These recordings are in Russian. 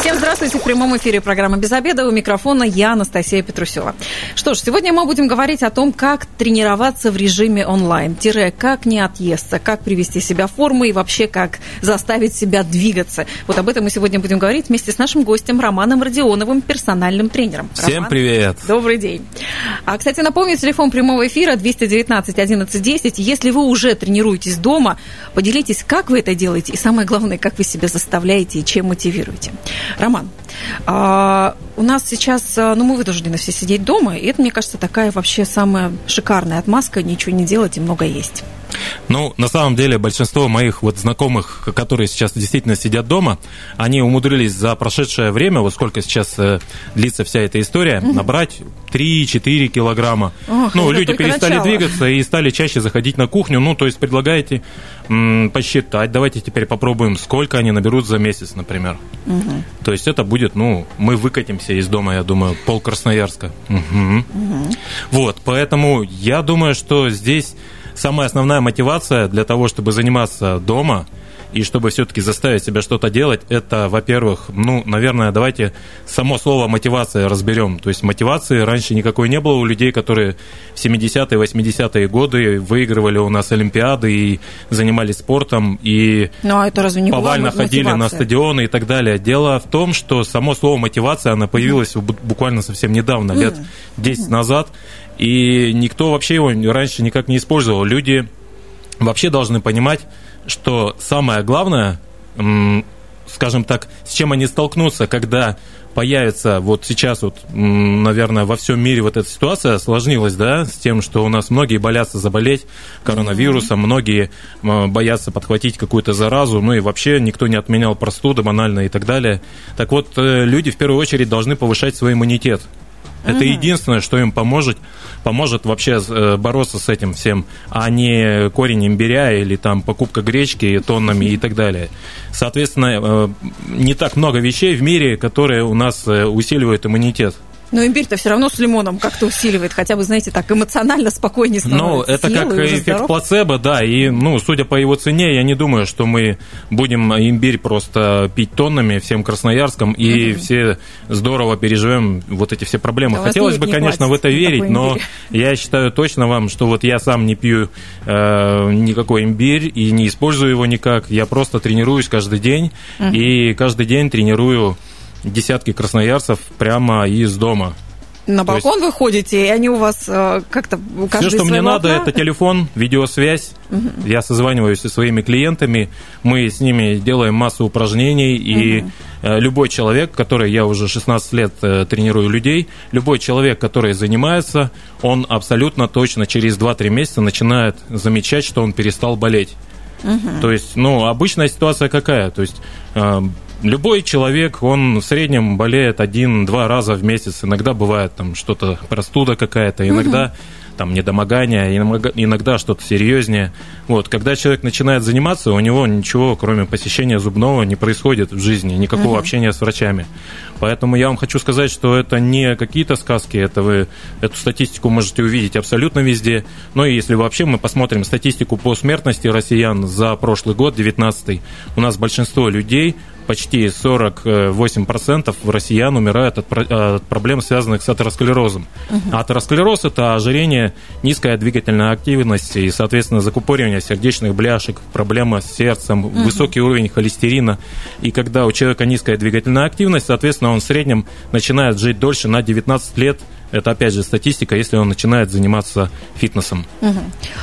Всем здравствуйте. В прямом эфире программы «Без обеда». У микрофона я, Анастасия Петрусева. Что ж, сегодня мы будем говорить о том, как тренироваться в режиме онлайн. Тире, как не отъесться, как привести себя в форму и вообще как заставить себя двигаться. Вот об этом мы сегодня будем говорить вместе с нашим гостем Романом Родионовым, персональным тренером. Всем Роман, привет. Добрый день. А, кстати, напомню, телефон прямого эфира 219 11 10. Если вы уже тренируетесь дома, поделитесь, как вы это делаете и самое главное, как вы себя заставляете и чем мотивируете. Роман, а, у нас сейчас, а, ну, мы вынуждены все сидеть дома, и это, мне кажется, такая вообще самая шикарная отмазка, ничего не делать и много есть. Ну, на самом деле, большинство моих вот знакомых, которые сейчас действительно сидят дома, они умудрились за прошедшее время, вот сколько сейчас э, длится вся эта история, набрать 3-4 килограмма. Ох, ну, люди перестали начало. двигаться и стали чаще заходить на кухню. Ну, то есть предлагаете м, посчитать, давайте теперь попробуем, сколько они наберут за месяц, например. Угу. То есть это будет, ну, мы выкатимся из дома, я думаю, пол Красноярска. Угу. Угу. Вот, поэтому я думаю, что здесь самая основная мотивация для того, чтобы заниматься дома и чтобы все-таки заставить себя что-то делать, это, во-первых, ну, наверное, давайте само слово мотивация разберем. То есть мотивации раньше никакой не было у людей, которые в 70-е, 80-е годы выигрывали у нас Олимпиады и занимались спортом, и ну, а это разве не повально ходили на стадионы и так далее. Дело в том, что само слово мотивация, она появилась mm. буквально совсем недавно, лет 10 mm. назад, и никто вообще его раньше никак не использовал. Люди вообще должны понимать, что самое главное, скажем так, с чем они столкнутся, когда появится вот сейчас вот, наверное, во всем мире вот эта ситуация осложнилась, да, с тем, что у нас многие боятся заболеть коронавирусом, многие боятся подхватить какую-то заразу, ну и вообще никто не отменял простуды банально и так далее. Так вот, э, люди в первую очередь должны повышать свой иммунитет. Это mm единственное, что им поможет, поможет вообще э, бороться с этим всем, а не корень имбиря или там покупка гречки тоннами и так далее. Соответственно, э, не так много вещей в мире, которые у нас э, усиливают иммунитет. Но имбирь-то все равно с лимоном как-то усиливает, хотя бы, знаете, так эмоционально спокойнее становится. Ну, это как эффект здоров. плацебо, да, и, ну, судя по его цене, я не думаю, что мы будем имбирь просто пить тоннами всем Красноярском, и mm-hmm. все здорово переживем вот эти все проблемы. Да, Хотелось бы, конечно, в это верить, но я считаю точно вам, что вот я сам не пью э, никакой имбирь и не использую его никак, я просто тренируюсь каждый день, mm-hmm. и каждый день тренирую десятки красноярцев прямо из дома. На балкон есть... вы ходите, и они у вас э, как-то Все, что мне надо, это телефон, видеосвязь. Угу. Я созваниваюсь со своими клиентами, мы с ними делаем массу упражнений, и угу. любой человек, который, я уже 16 лет э, тренирую людей, любой человек, который занимается, он абсолютно точно через 2-3 месяца начинает замечать, что он перестал болеть. Угу. То есть, ну, обычная ситуация какая? То есть любой человек, он в среднем болеет один-два раза в месяц. Иногда бывает там что-то, простуда какая-то, иногда угу. там недомогание, иногда что-то серьезнее. Вот, когда человек начинает заниматься, у него ничего, кроме посещения зубного, не происходит в жизни, никакого угу. общения с врачами. Поэтому я вам хочу сказать, что это не какие-то сказки, это вы эту статистику можете увидеть абсолютно везде. Но и если вообще мы посмотрим статистику по смертности россиян за прошлый год, 19 у нас большинство людей почти 48% россиян умирают от, от проблем, связанных с атеросклерозом. Угу. Атеросклероз – это ожирение, низкая двигательная активность и, соответственно, закупоривание сердечных бляшек, проблема с сердцем, угу. высокий уровень холестерина. И когда у человека низкая двигательная активность, соответственно, он в среднем начинает жить дольше на 19 лет – это, опять же, статистика, если он начинает заниматься фитнесом. Угу.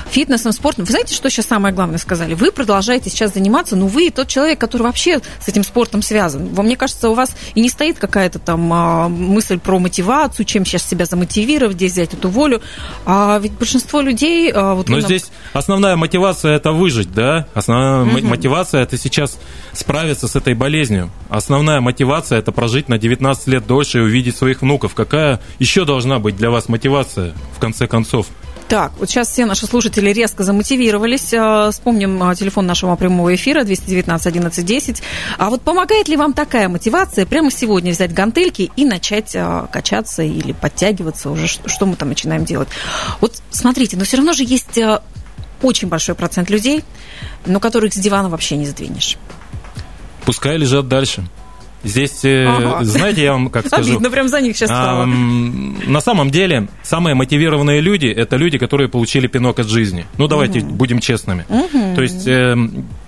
Фитнесом, спортом. Вы знаете, что сейчас самое главное сказали? Вы продолжаете сейчас заниматься, но вы тот человек, который вообще с этим спортом связан. Вам, мне кажется, у вас и не стоит какая-то там а, мысль про мотивацию, чем сейчас себя замотивировать, где взять эту волю. А ведь большинство людей... А, вот но здесь основная мотивация – это выжить, да? Основная угу. мотивация – это сейчас справиться с этой болезнью. Основная мотивация – это прожить на 19 лет дольше и увидеть своих внуков. Какая еще должна должна быть для вас мотивация, в конце концов? Так, вот сейчас все наши слушатели резко замотивировались. Э, вспомним э, телефон нашего прямого эфира 219 11 10. А вот помогает ли вам такая мотивация прямо сегодня взять гантельки и начать э, качаться или подтягиваться уже? Что мы там начинаем делать? Вот смотрите, но все равно же есть очень большой процент людей, но которых с дивана вообще не сдвинешь. Пускай лежат дальше. Здесь, э, ага. знаете, я вам как скажу... Обидно, прям за них сейчас стало. на самом деле, самые мотивированные люди – это люди, которые получили пинок от жизни. Ну, давайте угу. будем честными. Угу. То есть э,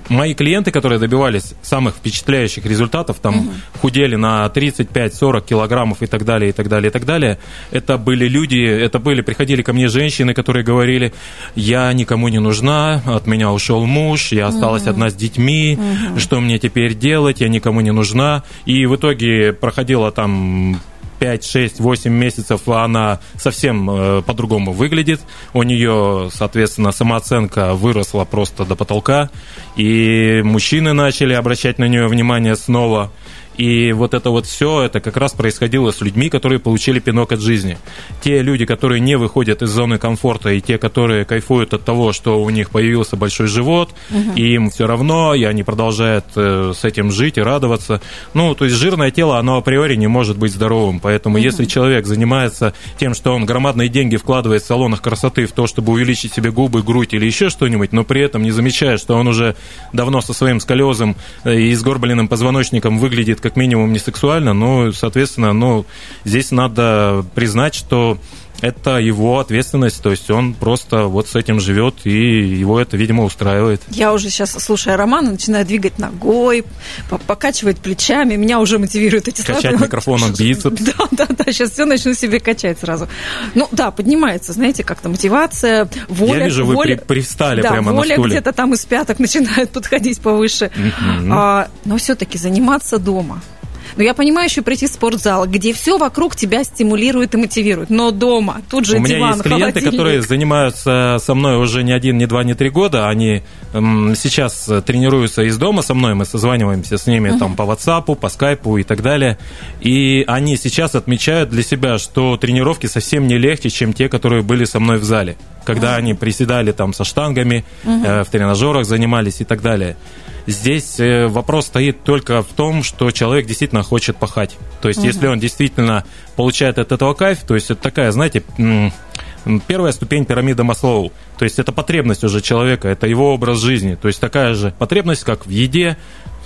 мои клиенты, которые добивались самых впечатляющих результатов, там угу. худели на 35-40 килограммов и так далее, и так далее, и так далее, это были люди, это были, приходили ко мне женщины, которые говорили, я никому не нужна, от меня ушел муж, я осталась угу. одна с детьми, угу. что мне теперь делать, я никому не нужна. И в итоге проходила там 5, 6, 8 месяцев она совсем э, по-другому выглядит. У нее, соответственно, самооценка выросла просто до потолка. И мужчины начали обращать на нее внимание снова. И вот это вот все, это как раз происходило с людьми, которые получили пинок от жизни. Те люди, которые не выходят из зоны комфорта, и те, которые кайфуют от того, что у них появился большой живот, угу. и им все равно, и они продолжают э, с этим жить и радоваться. Ну, то есть жирное тело, оно априори не может быть здоровым. Поэтому угу. если человек занимается тем, что он громадные деньги вкладывает в салонах красоты в то, чтобы увеличить себе губы, грудь или еще что-нибудь, но при этом не замечает, что он уже давно со своим сколиозом э, и сгорбленным позвоночником выглядит как минимум не сексуально, но, соответственно, ну, здесь надо признать, что это его ответственность, то есть он просто вот с этим живет, и его это, видимо, устраивает. Я уже сейчас, слушая романа, начинаю двигать ногой, покачивать плечами, меня уже мотивирует эти слова. Качать микрофоном бицепс. Да, да, да, сейчас все начну себе качать сразу. Ну, да, поднимается, знаете, как-то мотивация, воля. Я вижу, вы воля, пристали да, прямо воля на стуле. где-то там из пяток начинает подходить повыше. А, но все-таки заниматься дома – но я понимаю еще прийти в спортзал, где все вокруг тебя стимулирует и мотивирует. Но дома, тут же У диван, меня есть клиенты, которые занимаются со мной уже не один, не два, не три года. Они эм, сейчас тренируются из дома со мной. Мы созваниваемся с ними uh-huh. там по WhatsApp, по Skype и так далее. И они сейчас отмечают для себя, что тренировки совсем не легче, чем те, которые были со мной в зале. Когда uh-huh. они приседали там со штангами, uh-huh. э, в тренажерах занимались и так далее. Здесь э, вопрос стоит только в том, что человек действительно хочет пахать. То есть, угу. если он действительно получает от этого кайф, то есть это такая, знаете, первая ступень пирамиды Маслоу. То есть это потребность уже человека, это его образ жизни. То есть такая же потребность, как в еде,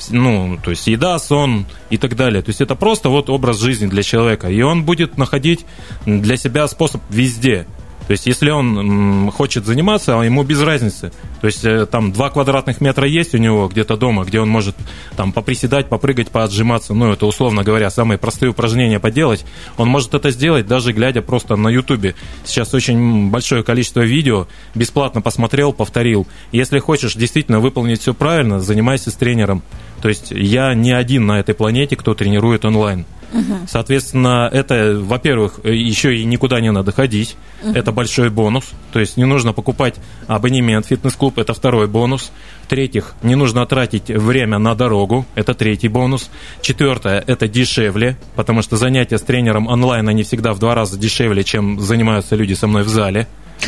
ну, то есть еда, сон и так далее. То есть это просто вот образ жизни для человека. И он будет находить для себя способ везде. То есть, если он хочет заниматься, а ему без разницы. То есть, э, там 2 квадратных метра есть у него где-то дома, где он может там поприседать, попрыгать, поотжиматься, ну, это, условно говоря, самые простые упражнения поделать. Он может это сделать, даже глядя просто на Ютубе. Сейчас очень большое количество видео, бесплатно посмотрел, повторил. Если хочешь действительно выполнить все правильно, занимайся с тренером. То есть, я не один на этой планете, кто тренирует онлайн. Соответственно, это, во-первых, еще и никуда не надо ходить. Это большой бонус. То есть не нужно покупать абонемент фитнес-клуб. Это второй бонус. В-третьих, не нужно тратить время на дорогу. Это третий бонус. Четвертое, это дешевле, потому что занятия с тренером онлайн, они всегда в два раза дешевле, чем занимаются люди со мной в зале.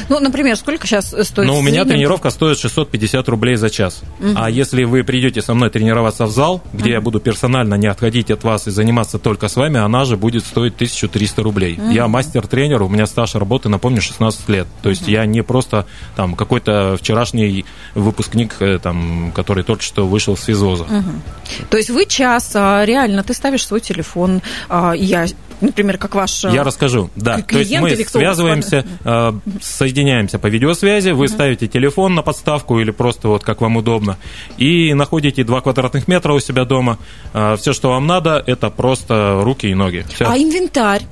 Ну, например, сколько сейчас стоит? Ну, у меня тренировка стоит 650 рублей за час. Угу. А если вы придете со мной тренироваться в зал, где угу. я буду персонально не отходить от вас и заниматься только с вами, она же будет стоить 1300 рублей. Угу. Я мастер-тренер, у меня стаж работы, напомню, 16 лет. То есть угу. я не просто там какой-то вчерашний выпускник, э, там, который только что вышел с физоза. Угу. То есть вы час, а, реально, ты ставишь свой телефон, а, я например, как ваш Я расскажу, да. То есть мы связываемся, э, соединяемся по видеосвязи, вы uh-huh. ставите телефон на подставку или просто вот как вам удобно, и находите 2 квадратных метра у себя дома. Э, все, что вам надо, это просто руки и ноги. Все. А инвентарь?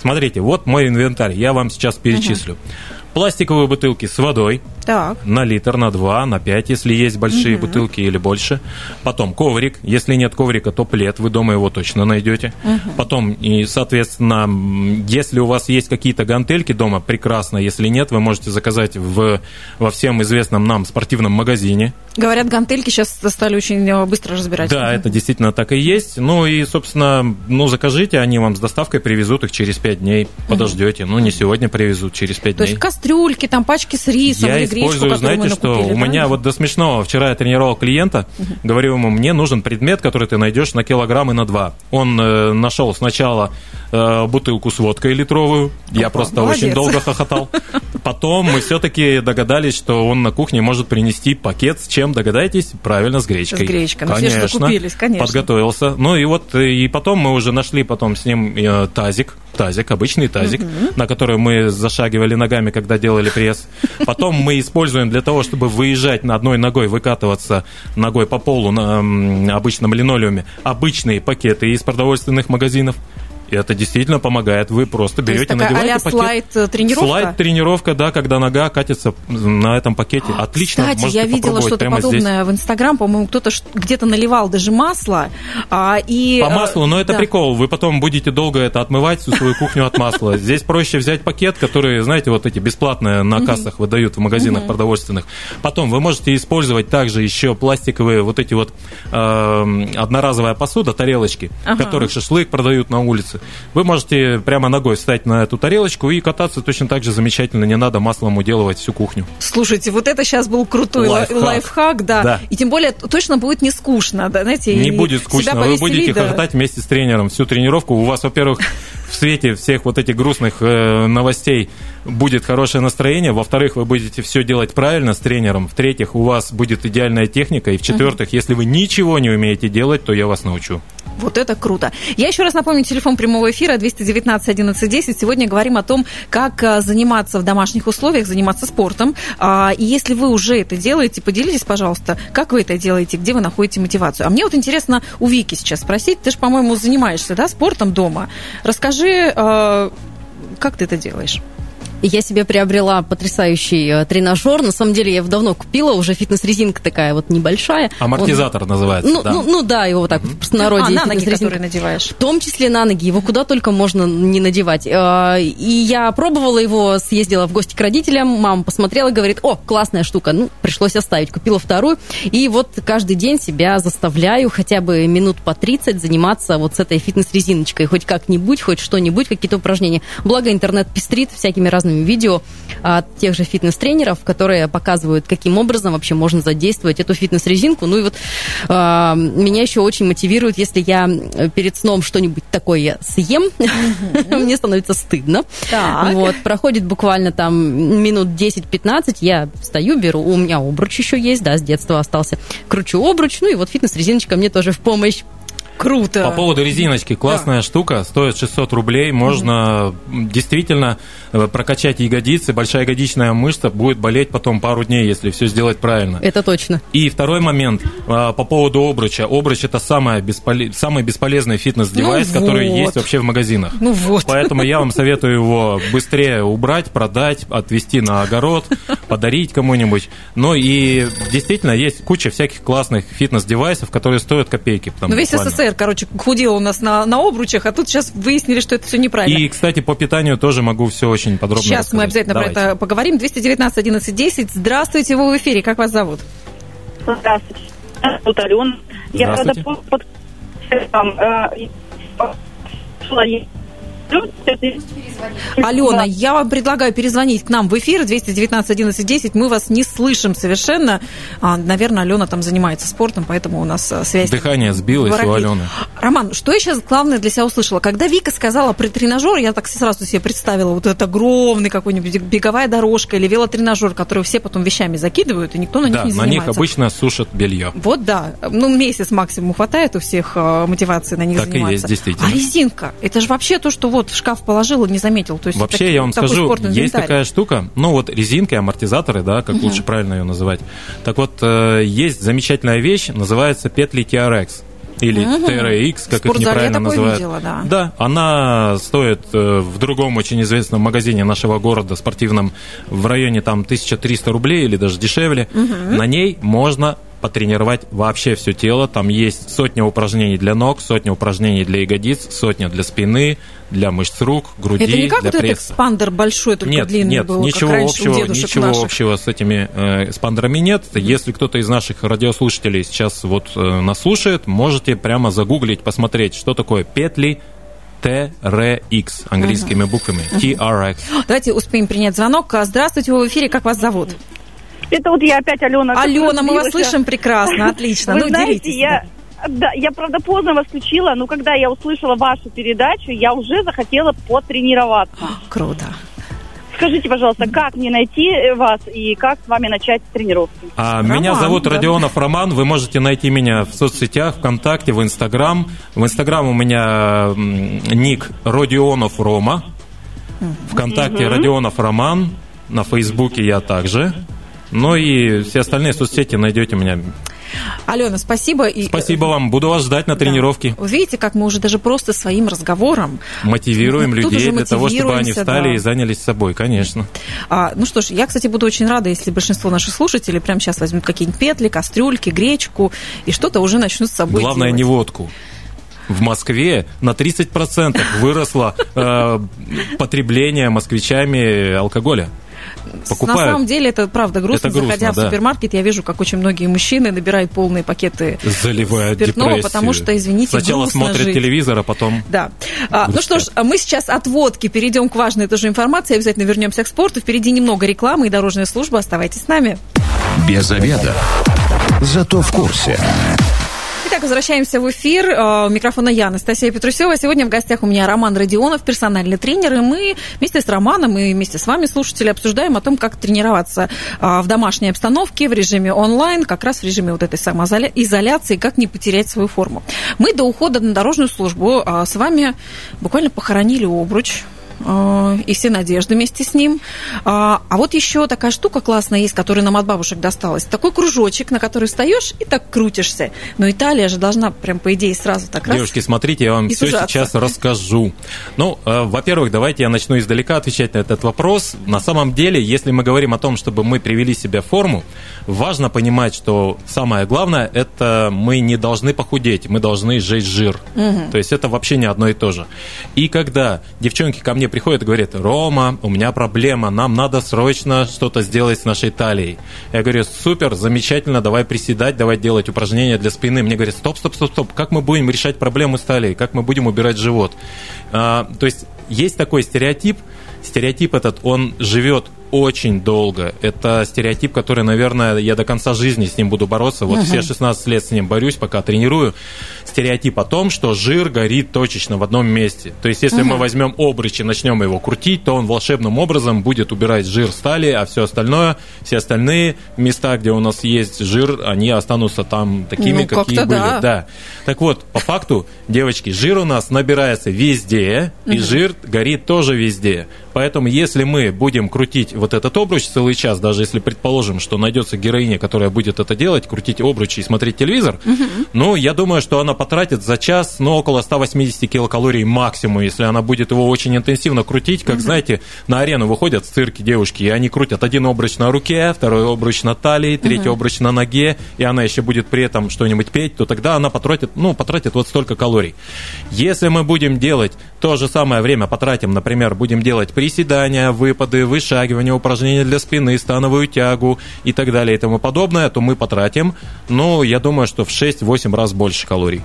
Смотрите, вот мой инвентарь, я вам сейчас перечислю. Uh-huh пластиковые бутылки с водой, так. на литр, на 2, на 5, если есть большие угу. бутылки или больше. Потом коврик. Если нет коврика, то плед. Вы дома его точно найдете. Угу. Потом, и, соответственно, если у вас есть какие-то гантельки дома, прекрасно. Если нет, вы можете заказать в, во всем известном нам спортивном магазине. Говорят, гантельки сейчас стали очень э, быстро разбирать. Да, это действительно так и есть. Ну и, собственно, ну закажите, они вам с доставкой привезут их через 5 дней. Подождете. Угу. Ну не сегодня привезут, через 5 То дней. То есть кастрюльки, там пачки с рисом я использую, гречку, знаете, что накупили, у да? меня вот до смешного. Вчера я тренировал клиента, угу. говорю ему, мне нужен предмет, который ты найдешь на килограмм и на два. Он э, нашел сначала э, бутылку с водкой литровую. Я просто молодец. очень долго хохотал. Потом мы все-таки догадались, что он на кухне может принести пакет с чем, догадаетесь? Правильно, с гречкой. С гречкой. Ну, конечно. конечно. Подготовился. Ну и вот, э, и потом мы уже нашли потом с ним э, тазик, тазик, обычный тазик, угу. на который мы зашагивали ногами, когда делали пресс. Потом мы используем для того, чтобы выезжать на одной ногой, выкатываться ногой по полу на обычном линолеуме, обычные пакеты из продовольственных магазинов. Это действительно помогает. Вы просто берете, надеваете пакет. слайд-тренировка? Слайд-тренировка, да, когда нога катится на этом пакете. Отлично, Кстати, можете я видела что-то подобное здесь. в Инстаграм. По-моему, кто-то где-то наливал даже масло. А, и, По маслу, но это да. прикол. Вы потом будете долго это отмывать, всю свою кухню от масла. Здесь проще взять пакет, который, знаете, вот эти бесплатные на кассах выдают в магазинах продовольственных. Потом вы можете использовать также еще пластиковые вот эти вот э, одноразовая посуда, тарелочки, ага. которых шашлык продают на улице кататься. Вы можете прямо ногой встать на эту тарелочку и кататься точно так же замечательно. Не надо маслом уделывать всю кухню. Слушайте, вот это сейчас был крутой лайфхак, лайфхак да. да. И тем более точно будет не скучно, да, знаете. Не будет скучно. Вы будете да. хохотать вместе с тренером всю тренировку. У вас, во-первых, в свете всех вот этих грустных э, новостей будет хорошее настроение. Во-вторых, вы будете все делать правильно с тренером. В-третьих, у вас будет идеальная техника. И в-четвертых, угу. если вы ничего не умеете делать, то я вас научу. Вот это круто. Я еще раз напомню, телефон прямого эфира 219 11 10. Сегодня говорим о том, как э, заниматься в домашних условиях, заниматься спортом. А, и если вы уже это делаете, поделитесь, пожалуйста, как вы это делаете, где вы находите мотивацию. А мне вот интересно у Вики сейчас спросить. Ты же, по-моему, занимаешься да, спортом дома. Расскажи, э, как ты это делаешь? Я себе приобрела потрясающий э, тренажер. На самом деле я его давно купила, уже фитнес-резинка такая вот небольшая. Амортизатор Он... называется, ну, да? Ну, ну да, его вот так mm-hmm. в простонародье. А, на ноги, которые надеваешь? В том числе на ноги. Его куда только можно не надевать. Э, и я пробовала его, съездила в гости к родителям, мама посмотрела, говорит, о, классная штука. Ну, пришлось оставить. Купила вторую. И вот каждый день себя заставляю хотя бы минут по 30 заниматься вот с этой фитнес-резиночкой. Хоть как-нибудь, хоть что-нибудь, какие-то упражнения. Благо интернет пестрит всякими разными разными видео от тех же фитнес-тренеров, которые показывают, каким образом вообще можно задействовать эту фитнес-резинку. Ну и вот э, меня еще очень мотивирует, если я перед сном что-нибудь такое съем, мне становится стыдно. Вот, проходит буквально там минут 10-15, я встаю, беру, у меня обруч еще есть, да, с детства остался, кручу обруч, ну и вот фитнес-резиночка мне тоже в помощь. Круто. По поводу резиночки, классная да. штука, стоит 600 рублей, можно угу. действительно прокачать ягодицы, большая ягодичная мышца будет болеть потом пару дней, если все сделать правильно. Это точно. И второй момент э, по поводу обруча. Обруч это самое бесполе... самый бесполезный фитнес-девайс, ну который вот. есть вообще в магазинах. Ну вот. Поэтому я вам советую его быстрее убрать, продать, отвезти на огород, подарить кому-нибудь. Ну и действительно есть куча всяких классных фитнес-девайсов, которые стоят копейки. Ну весь СССР СССР, короче, худел у нас на, на обручах, а тут сейчас выяснили, что это все неправильно. И, кстати, по питанию тоже могу все очень подробно Сейчас рассказать. мы обязательно Давайте. про это поговорим. 219 11 10. Здравствуйте, вы в эфире. Как вас зовут? Здравствуйте. Зовут Алена. Я Здравствуйте. под... Там, э, Алена, я вам предлагаю перезвонить к нам в эфир 219 11 10. Мы вас не слышим совершенно. А, наверное, Алена там занимается спортом, поэтому у нас а, связь... Дыхание сбилось воропит. у Алены. Роман, что я сейчас главное для себя услышала? Когда Вика сказала про тренажер, я так сразу себе представила вот этот огромный какой-нибудь беговая дорожка или велотренажер, который все потом вещами закидывают, и никто на них да, не занимается. на них обычно сушат белье. Вот да. Ну, месяц максимум хватает у всех а, мотивации на них так заниматься. и есть, действительно. А резинка? Это же вообще то, что вот в шкаф положил и не заметил. То есть Вообще, так, я вам скажу, есть такая штука, ну вот резинки, амортизаторы, да, как угу. лучше правильно ее называть. Так вот, э, есть замечательная вещь, называется петли TRX. или Мгм. TRX, как спортзале их неправильно называют. видела, да. Да, она стоит э, в другом очень известном магазине нашего города спортивном в районе там 1300 рублей или даже дешевле. На ней можно потренировать вообще все тело. Там есть сотня упражнений для ног, сотня упражнений для ягодиц, сотня для спины, для мышц рук, груди, Это не как для вот этот пресса. экспандер большой, только Нет, длинный нет, был, ничего как общего, ничего наших. общего с этими э, спандерами нет. Если кто-то из наших радиослушателей сейчас вот э, нас слушает, можете прямо загуглить, посмотреть, что такое петли TRX английскими буквами TRX. Давайте успеем принять звонок. Здравствуйте, вы в эфире, как вас зовут? Это вот я опять, Алена. Алена, мы вас слышим прекрасно, отлично. Вы ну, знаете, делитесь. я... Да, я, правда, поздно вас включила, но когда я услышала вашу передачу, я уже захотела потренироваться. да. Круто. Скажите, пожалуйста, как мне найти вас и как с вами начать тренировки? А, Роман, меня зовут да. Родионов Роман. Вы можете найти меня в соцсетях, ВКонтакте, в Инстаграм. В Инстаграм у меня ник Родионов Рома. ВКонтакте Родионов Роман. На Фейсбуке я также. Ну и все остальные соцсети найдете меня. Алена, спасибо. И, Спасибо вам. Буду вас ждать на Да. тренировке. Вы видите, как мы уже даже просто своим разговором. Мотивируем Ну, людей для того, чтобы они встали да. и занялись собой, конечно. А, ну что ж, я, кстати, буду очень рада, если большинство наших слушателей прямо сейчас возьмут какие-нибудь петли, кастрюльки, гречку и что-то уже начнут с собой Главное, делать. не водку. В Москве на 30% выросло э, потребление москвичами алкоголя. Покупают. На самом деле это правда грустно. Это грустно, Заходя в да. супермаркет, я вижу, как очень многие мужчины набирают полные пакеты Заливают спиртного, депрессию. потому что, извините, Сначала смотрят жить. телевизор, а потом... Да. А, ну что ж, а мы сейчас от водки перейдем к важной тоже информации. Обязательно вернемся к спорту. Впереди немного рекламы и дорожная служба. Оставайтесь с нами. Без обеда. Зато в курсе. Итак, возвращаемся в эфир. Э, У микрофона я, Анастасия Петрусева. Сегодня в гостях у меня Роман Родионов, персональный тренер. И мы вместе с Романом и вместе с вами, слушатели, обсуждаем о том, как тренироваться э, в домашней обстановке, в режиме онлайн, как раз в режиме вот этой самоизоляции, как не потерять свою форму. Мы до ухода на дорожную службу э, с вами буквально похоронили обруч и все надежды вместе с ним. А а вот еще такая штука классная есть, которая нам от бабушек досталась. Такой кружочек, на который встаешь и так крутишься. Но Италия же должна прям, по идее, сразу так раз. Девушки, смотрите, я вам все сужаться. сейчас расскажу. Ну, э, во-первых, давайте я начну издалека отвечать на этот вопрос. На самом деле, если мы говорим о том, чтобы мы привели себя в форму, важно понимать, что самое главное, это мы не должны похудеть, мы должны сжечь жир. То есть это вообще не одно и то же. И когда девчонки ко мне приходят и говорят, Рома, у меня проблема, нам надо срочно что-то сделать с нашей талией. Я говорю, супер, замечательно, давай приседать, давай делать упражнения для спины. Мне говорят, стоп, стоп, стоп, стоп, как мы будем решать проблему с талией, как мы будем убирать живот? А, то есть есть такой стереотип, стереотип этот, он живет очень долго. Это стереотип, который, наверное, я до конца жизни с ним буду бороться. Вот все 16 лет с ним борюсь, пока тренирую. Стереотип о том, что жир горит точечно в одном месте. То есть, если мы возьмем обруч и начнем его крутить, то он волшебным образом будет убирать жир с талии, а все остальное, все остальные места, где у нас есть жир, они останутся там такими, Ну, какие были. да. Да. Так вот, по факту, девочки, жир у нас набирается везде, и жир горит тоже везде. Поэтому, если мы будем крутить вот этот обруч целый час, даже если предположим, что найдется героиня, которая будет это делать, крутить обруч и смотреть телевизор, ну, я думаю, что она потратит за час, ну, около 180 килокалорий максимум, если она будет его очень интенсивно крутить. Как, знаете, на арену выходят в цирке девушки, и они крутят один обруч на руке, второй обруч на талии, третий обруч на ноге, и она еще будет при этом что-нибудь петь, то тогда она потратит, ну, потратит вот столько калорий. Если мы будем делать то же самое время, потратим, например, будем делать приседания, выпады, вышагивания, упражнения для спины, становую тягу и так далее и тому подобное, то мы потратим, ну, я думаю, что в 6-8 раз больше калорий.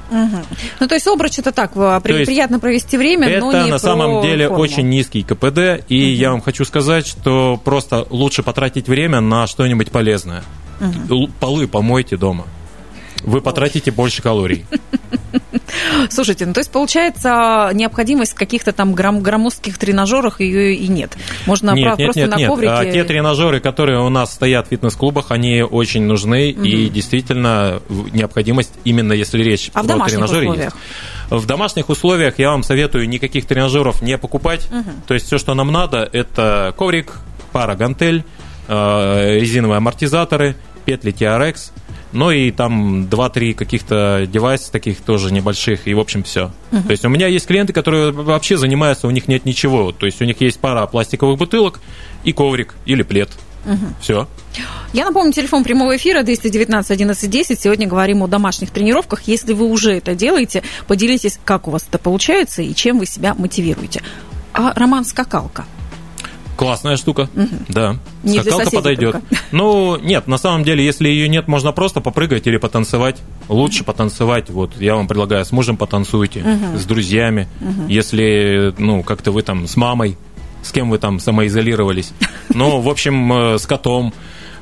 Ну, то есть обруч это так, в- при- приятно провести время, но Это не на самом деле форму. очень низкий КПД, и я вам хочу сказать, что просто лучше потратить время на что-нибудь полезное. Л- Полы помойте дома. Вы потратите больше калорий. Слушайте, ну то есть получается необходимость в каких-то там гром- громоздких тренажерах ее и нет. Можно нет, прав- нет, просто нет, на нет. коврике. А те тренажеры, которые у нас стоят в фитнес-клубах, они очень нужны, и действительно необходимость, именно если речь А про тренажеры условиях? есть. В домашних условиях я вам советую никаких тренажеров не покупать. То есть все, что нам надо, это коврик, пара гантель, э, резиновые амортизаторы, петли TRX, Ну и там 2-3 каких-то девайса таких тоже небольших, и в общем все. То есть у меня есть клиенты, которые вообще занимаются, у них нет ничего. То есть у них есть пара пластиковых бутылок и коврик или плед. Все. Я напомню, телефон прямого эфира 219 11 10. Сегодня говорим о домашних тренировках. Если вы уже это делаете, поделитесь, как у вас это получается и чем вы себя мотивируете. А роман «Скакалка». Классная штука, да. Не Скакалка подойдет. только. Ну, нет, на самом деле, если ее нет, можно просто попрыгать или потанцевать. Лучше потанцевать. Вот я вам предлагаю, с мужем потанцуйте, с друзьями. Если, ну, как-то вы там с мамой, с кем вы там самоизолировались. Ну, в общем, э, с котом.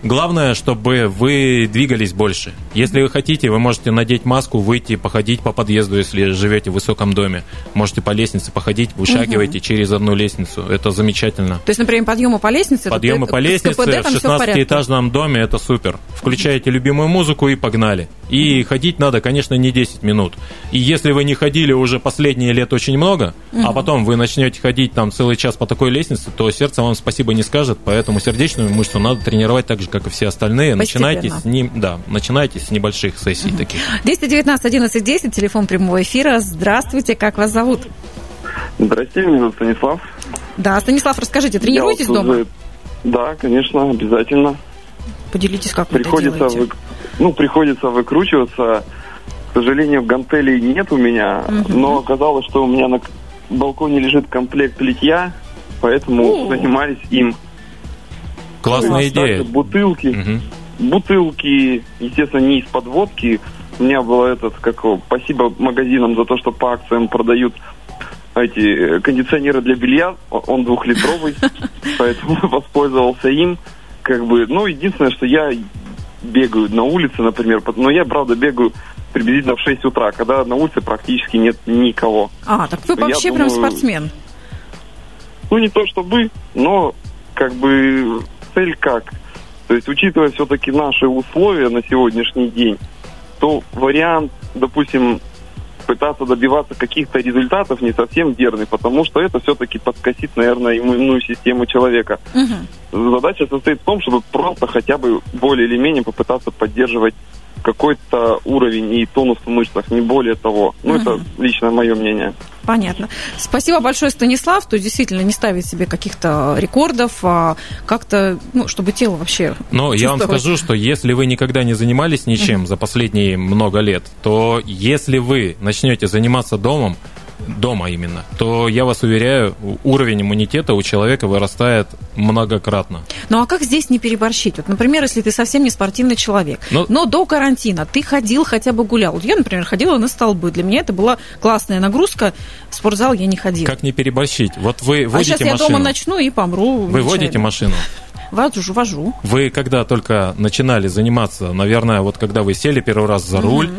Главное, чтобы вы двигались больше. Если вы хотите, вы можете надеть маску, выйти, походить по подъезду, если живете в высоком доме. Можете по лестнице походить, вышагивайте через одну лестницу. Это замечательно. То есть, например, подъемы по лестнице. Подъемы это- по лестнице КПД в там всё порядке. 16-этажном доме это супер. Включаете любимую музыку и погнали. И ходить надо, конечно, не 10 минут. И если вы не ходили уже последние лет очень много, а потом вы начнете ходить там целый час по такой лестнице, то сердце вам спасибо не скажет, поэтому сердечную мышцу надо тренировать так же, как и все остальные. Начинайте Постепенно. с ним, да, начинайте с небольших сессий таких. 219 11 10, телефон прямого эфира. Здравствуйте, как вас зовут? Здрасте, меня зовут Станислав. Да, Станислав, расскажите, тренируетесь вот дома? уже- Да, конечно, обязательно. Поделитесь, как вы это Приходится, делаете. вы- ну, приходится выкручиваться. К сожалению, гантелей нет у меня, но оказалось, что у меня на балконе лежит комплект литья, поэтому О. занимались им. Классная Ну, идея. Бутылки, Мгм. бутылки, естественно, не из-под водки. У меня было этот, как спасибо магазинам за то, что по акциям продают эти э, кондиционеры для белья. Он двухлитровый, поэтому воспользовался им. Как бы, ну, единственное, что я бегаю на улице, например, но я, правда, бегаю приблизительно в 6 утра, когда на улице практически нет никого. А, так вы Я вообще прям думаю, спортсмен. Ну, не то чтобы, но как бы цель как? То есть, учитывая все-таки наши условия на сегодняшний день, то вариант, допустим, пытаться добиваться каких-то результатов не совсем верный, потому что это все-таки подкосит, наверное, иммунную систему человека. Мгм. Задача состоит в том, чтобы просто хотя бы более или менее попытаться поддерживать какой-то уровень и тонус в мышцах, не более того. Ну, это лично мое мнение. Понятно. Спасибо большое, Станислав. То есть действительно не ставить себе каких-то рекордов, а как-то, ну, чтобы тело вообще Но я вам скажу, что если вы никогда не занимались ничем за последние много лет, то если вы начнете заниматься домом, дома именно, то я вас уверяю, уровень иммунитета у человека вырастает многократно. Ну а как здесь не переборщить? Вот, например, если ты совсем не спортивный человек, Ну- но до карантина ты ходил, хотя бы гулял. Вот я, например, ходила на столбы. Для меня это была классная нагрузка. В спортзал я не ходила. Как не переборщить? Вот вы а водите сейчас я машину. дома начну и помру. Вы водите нечаянно. машину. Вожу, вожу. Вы когда только начинали заниматься, наверное, вот когда вы сели первый раз за руль,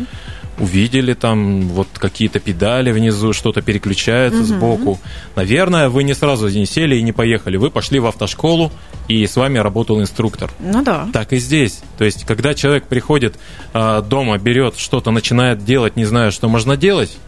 увидели там вот какие-то педали внизу, что-то переключается сбоку. Наверное, вы не сразу не сели и не поехали. Вы пошли в автошколу, и с вами работал инструктор. Ну да. Так и здесь. То есть, когда человек приходит а, дома, берет что-то, начинает делать, не зная, что можно делать,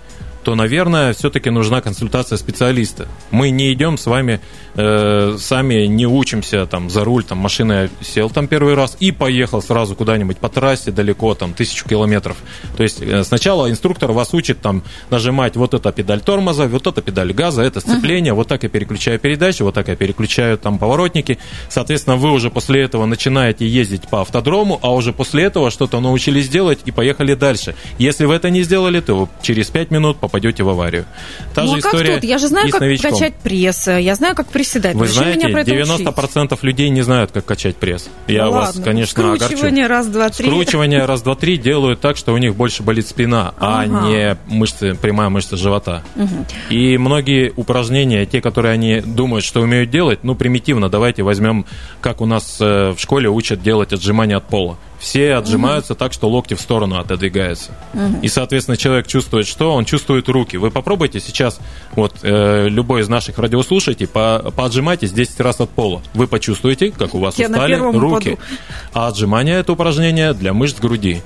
то, наверное, все-таки нужна консультация специалиста. Мы не идем с вами, э, сами не учимся там за руль, там машина сел там первый раз и поехал сразу куда-нибудь по трассе далеко, там тысячу километров. То есть э, сначала инструктор вас учит там нажимать вот эта педаль тормоза, вот эта педаль газа, это сцепление, вот так я переключаю передачи, вот так я переключаю там поворотники. Соответственно, вы уже после этого начинаете ездить по автодрому, а уже после этого что-то научились делать и поехали дальше. Если вы это не сделали, то через 5 минут попадете в аварию. Та ну же а как история тут? Я же знаю, как новичком. качать пресс, я знаю, как приседать. Вы Зачем знаете, меня про это учить? 90% людей не знают, как качать пресс. Я Ну вас, ладно. конечно, огорчу. Скручивание раз, два, три. Скручивание раз, два, три делают так, что у них больше болит спина, а Ага. не мышцы, прямая мышца живота. И многие упражнения, те, которые они думают, что умеют делать, ну, примитивно, давайте возьмем, как у нас э, в школе учат делать отжимания от пола. Все отжимаются так, что локти в сторону отодвигаются. И, соответственно, человек чувствует что? Он чувствует руки. Вы попробуйте сейчас, вот, э, любой из наших радиослушателей, по, поотжимайтесь 10 раз от пола. Вы почувствуете, как у вас Я устали руки. упаду. А отжимание – это упражнение для мышц груди.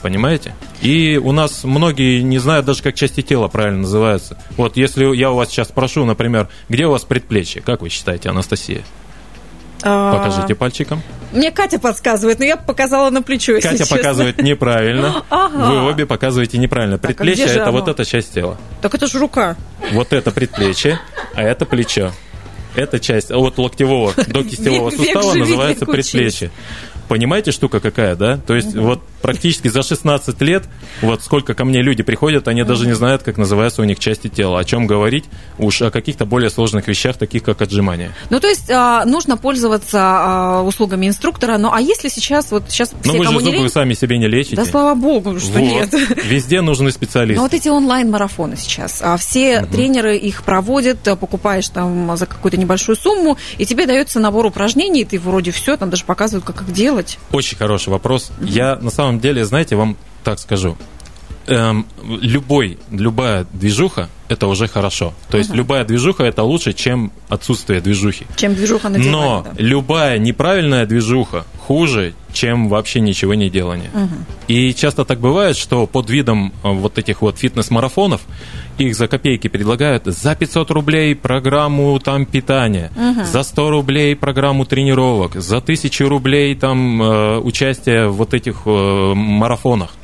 Понимаете? И у нас многие не знают даже, как части тела правильно называются. Вот если я у вас сейчас спрошу, например, где у вас предплечье? Как вы считаете, Анастасия? А, Покажите пальчиком. Мне Катя подсказывает, но я показала на плечо, Катя честно. показывает неправильно. Ага. Вы обе показываете неправильно. Так, а Предплечье же это вот оно? эта часть тела. Так это же рука. Вот это предплечье, а это плечо. Эта часть от локтевого до кистевого Век- век сустава живи, называется предплечье. Понимаете, штука какая, да? То есть вот практически за 16 лет, вот сколько ко мне люди приходят, они даже не знают, как называются у них части тела. О чем говорить уж о каких-то более сложных вещах, таких как отжимания. Ну, то есть а, нужно пользоваться а, услугами инструктора. Ну, а если сейчас, вот сейчас все, вы же зубы лень... сами себе не лечите. Да слава богу, что Вот. нет. Везде нужны специалисты. вот эти онлайн-марафоны сейчас, а все тренеры их проводят, а, покупаешь там за какую-то небольшую сумму, и тебе дается набор упражнений, и ты вроде все, там даже показывают, как их делать. Очень хороший вопрос. Я на самом деле, знаете, вам так скажу. Эм, любой, любая движуха это уже хорошо. То есть любая движуха это лучше, чем отсутствие движухи. Чем движуха на диване. Но да. любая неправильная движуха хуже, чем вообще ничего не делание. И часто так бывает, что под видом э, вот этих вот фитнес-марафонов их за копейки предлагают за 500 рублей программу там питания, за 100 рублей программу тренировок, за 1000 рублей там э, участие в вот этих э, марафонах.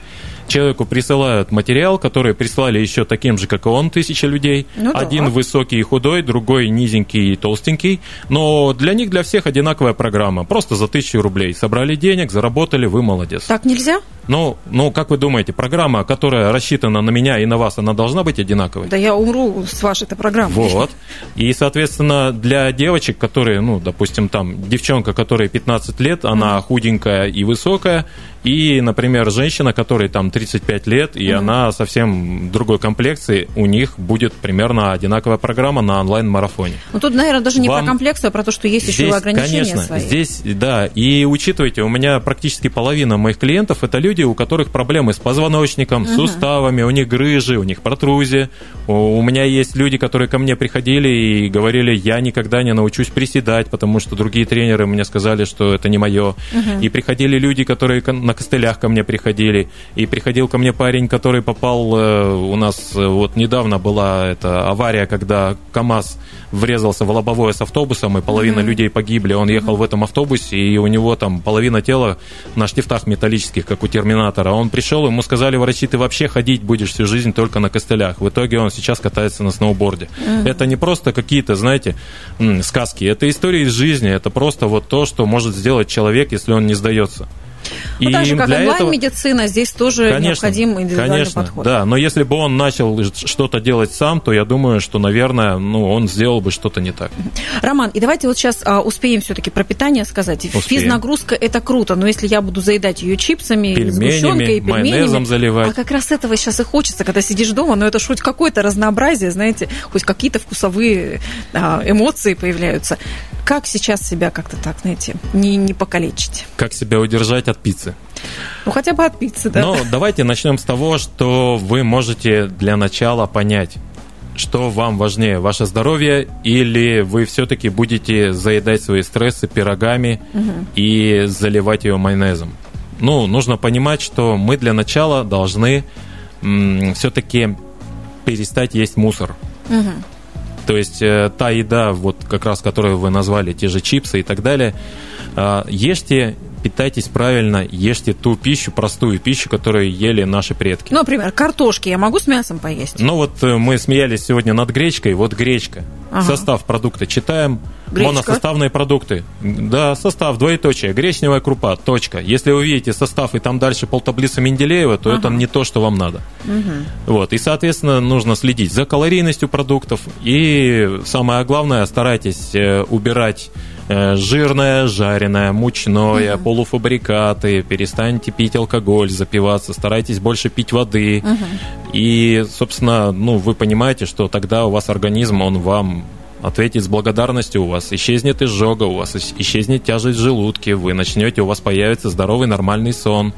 Человеку присылают материал, который прислали еще таким же, как и он, тысяча людей. Ну да. Один высокий и худой, другой низенький и толстенький. Но для них, для всех одинаковая программа. Просто за тысячу рублей. Собрали денег, заработали, вы молодец. Так нельзя? Ну, ну, как вы думаете, программа, которая рассчитана на меня и на вас, она должна быть одинаковой? Да я умру с вашей-то программой. Вот. И, соответственно, для девочек, которые, ну, допустим, там, девчонка, которой 15 лет, она худенькая и высокая, и, например, женщина, которой там 35 лет, и она совсем другой комплекции, у них будет примерно одинаковая программа на онлайн-марафоне. Ну тут, наверное, даже не Вам- про комплекцию, а про то, что есть еще Здесь, ограничения конечно, свои. здесь, да, и учитывайте, у меня практически половина моих клиентов это люди, у которых проблемы с позвоночником, с суставами, у них грыжи, у них протрузия. У, у меня есть люди, которые ко мне приходили и говорили, я никогда не научусь приседать, потому что другие тренеры мне сказали, что это не мое. И приходили люди, которые ко- на костылях ко мне приходили, и приходил ко мне парень, который попал, э, у нас э, вот недавно была эта авария, когда КАМАЗ врезался в лобовое с автобусом, и половина людей погибли. Он ехал в этом автобусе, и у него там половина тела на штифтах металлических, как у Терминатора. Он пришел, ему сказали врачи, ты вообще ходить будешь всю жизнь только на костылях. В итоге он сейчас катается на сноуборде. Это не просто какие-то, знаете, сказки. Это история из жизни. Это просто вот то, что может сделать человек, если он не сдается. Ну, так же, как для этого- онлайн-медицина, здесь тоже необходим индивидуальный конечно, подход. Да, но если бы он начал что-то делать сам, то я думаю, что, наверное, ну, он сделал бы что-то не так. Роман, и давайте вот сейчас а, успеем все-таки про питание сказать. Успеем. Физнагрузка это круто, но если я буду заедать ее чипсами, Пельменями, сгущенкой и пельменями, майонезом заливать. а как раз этого сейчас и хочется, когда сидишь дома, но это ж хоть какое-то разнообразие, знаете, хоть какие-то вкусовые а, эмоции появляются. Как сейчас себя как-то так, знаете, не, не покалечить? Как себя удержать от пиццы? Ну, хотя бы от пиццы, да. Но давайте начнем с того, что вы можете для начала понять, что вам важнее, ваше здоровье или вы все-таки будете заедать свои стрессы пирогами и заливать ее майонезом. Ну, нужно понимать, что мы для начала должны все-таки перестать есть мусор. То есть э, та еда, вот как раз которую вы назвали, те же чипсы и так далее, э, ешьте, питайтесь правильно, ешьте ту пищу, простую пищу, которую ели наши предки. Ну, например, картошки я могу с мясом поесть? Ну вот э, мы смеялись сегодня над гречкой, вот гречка. Ага. Состав продукта читаем. Гречка? Моносоставные продукты. Да, состав, двоеточие, гречневая крупа, точка. Если вы видите состав и там дальше полтаблица Менделеева, то это не то, что вам надо. Вот, и, соответственно, нужно следить за калорийностью продуктов. И самое главное, старайтесь э, убирать жирное, жареное, мучное, полуфабрикаты, перестаньте пить алкоголь, запиваться, старайтесь больше пить воды. И, собственно, ну, вы понимаете, что тогда у вас организм, он вам ответит с благодарностью, у вас исчезнет изжога, у вас ис- исчезнет тяжесть в желудке, вы начнете, у вас появится здоровый нормальный сон,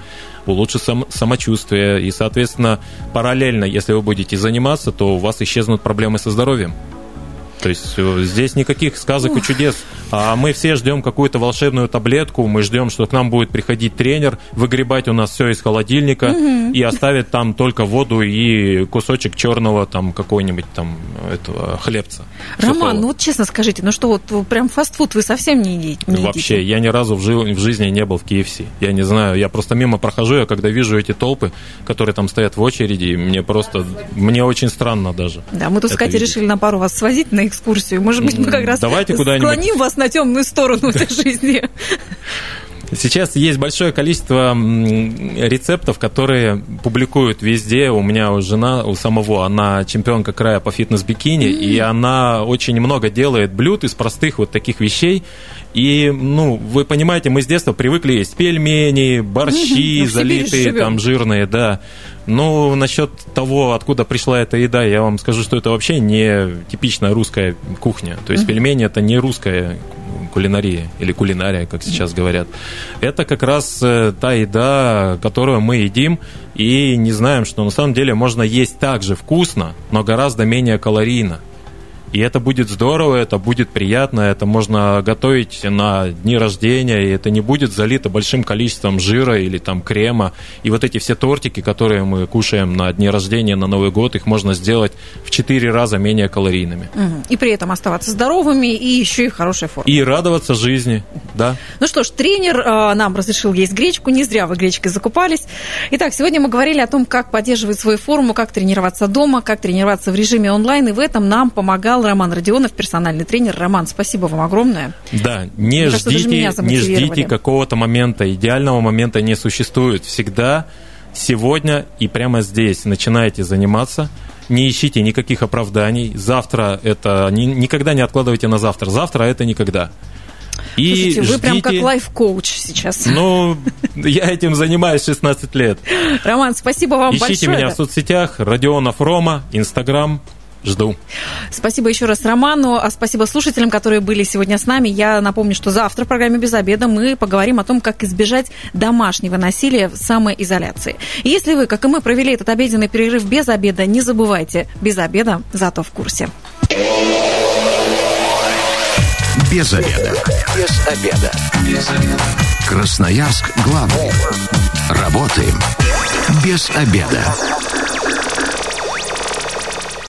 улучшится сам- самочувствие, и, соответственно, параллельно, если вы будете заниматься, то у вас исчезнут проблемы со здоровьем. То есть э, здесь никаких сказок и чудес. А мы все ждем какую-то волшебную таблетку, мы ждем, что к нам будет приходить тренер, выгребать у нас все из холодильника и оставить там только воду и кусочек черного там какой-нибудь там этого хлебца. Роман, сухого. ну вот честно скажите, ну что вот прям фастфуд вы совсем не едите? не Вообще, едите? я ни разу в, жи- в жизни не был в KFC. Я не знаю, я просто мимо прохожу, я когда вижу эти толпы, которые там стоят в очереди, мне просто, мне очень странно даже. Да, мы тут с Катей решили на пару вас свозить на экскурсию. Может быть, мы как раз Давайте куда-нибудь. склоним вас на темную сторону этой жизни. Сейчас есть большое количество рецептов, которые публикуют везде. У меня у жена, у самого, она чемпионка края по фитнес-бикини, и она очень много делает блюд из простых вот таких вещей. И, ну, вы понимаете, мы с детства привыкли есть пельмени, борщи, Сибири залитые там жирные, да. Ну, насчет того, откуда пришла эта еда, я вам скажу, что это вообще не типичная русская кухня. То есть пельмени это не русская кулинария или кулинария, как сейчас говорят. Это как раз э, та еда, которую мы едим и не знаем, что на самом деле можно есть так же вкусно, но гораздо менее калорийно. И это будет здорово, это будет приятно, это можно готовить на дни рождения, и это не будет залито большим количеством жира или там крема. И вот эти все тортики, которые мы кушаем на дни рождения, на Новый год, их можно сделать в 4 раза менее калорийными. И при этом оставаться здоровыми и еще и в хорошей форме. И радоваться жизни, да. Ну что ж, тренер э, нам разрешил есть гречку, не зря вы гречкой закупались. Итак, сегодня мы говорили о том, как поддерживать свою форму, как тренироваться дома, как тренироваться в режиме онлайн, и в этом нам помогал Роман Родионов, персональный тренер. Роман, спасибо вам огромное. Да, не Мне кажется, ждите, не замотивировали. ждите какого-то момента. Идеального момента не существует. Всегда сегодня и прямо здесь начинаете заниматься. Не ищите никаких оправданий. Завтра это... ни- никогда не откладывайте на завтра. Завтра это никогда. И Слушайте, вы прям как ждите- лайф-коуч сейчас. Ну, я этим занимаюсь 16 лет. Роман, спасибо вам Ищите большое. меня в соцсетях. Родионов Рома, Инстаграм. Жду. Спасибо еще раз Роману, а спасибо слушателям, которые были сегодня с нами. Я напомню, что завтра в программе «Без обеда» мы поговорим о том, как избежать домашнего насилия в самоизоляции. И если вы, как и мы, провели этот обеденный перерыв без обеда, не забывайте, без обеда зато в курсе. Без обеда. Без обеда. Красноярск главный. Работаем без обеда.